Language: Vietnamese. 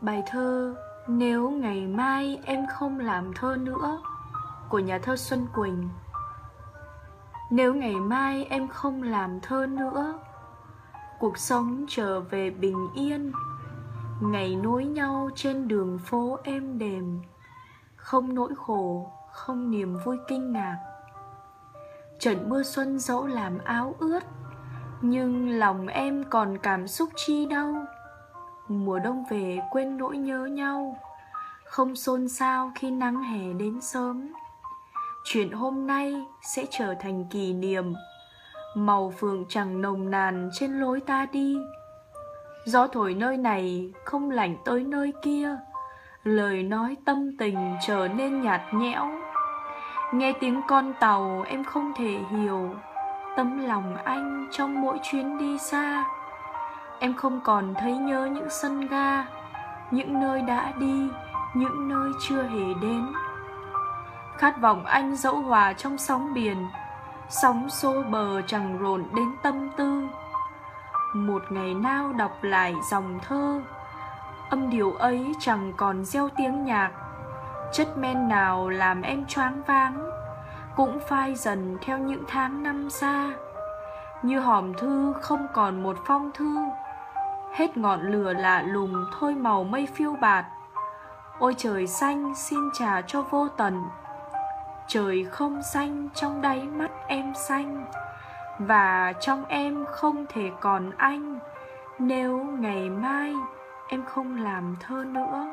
Bài thơ Nếu ngày mai em không làm thơ nữa của nhà thơ Xuân Quỳnh. Nếu ngày mai em không làm thơ nữa Cuộc sống trở về bình yên. Ngày nối nhau trên đường phố êm đềm. Không nỗi khổ, không niềm vui kinh ngạc. Trận mưa xuân dẫu làm áo ướt Nhưng lòng em còn cảm xúc chi đâu Mùa đông về quên nỗi nhớ nhau. Không xôn xao khi nắng hè đến sớm. Chuyện hôm nay sẽ trở thành kỷ niệm. Màu phượng chẳng nồng nàn trên lối ta đi. Gió thổi nơi này không lạnh tới nơi kia. Lời nói tâm tình trở nên nhạt nhẽo. Nghe tiếng con tàu em không thể hiểu. Tấm lòng anh trong mỗi chuyến đi xa. Em không còn thấy nhớ những sân ga, Những nơi đã đi, Những nơi chưa hề đến. Khát vọng anh dẫu hòa trong sóng biển, Sóng xô bờ chẳng rộn đến tâm tư. Một ngày nào đọc lại dòng thơ, Âm điệu ấy chẳng còn gieo tiếng nhạc. Chất men nào làm em choáng váng, Cũng phai dần theo những tháng năm xa. Như hòm thư không còn một phong thư Hết ngọn lửa lạ lùng, thôi màu mây phiêu bạt. Ôi trời xanh, xin trả cho vô tận. Trời không xanh, trong đáy mắt em xanh. Và trong em không thể còn anh. Nếu ngày mai em không làm thơ nữa.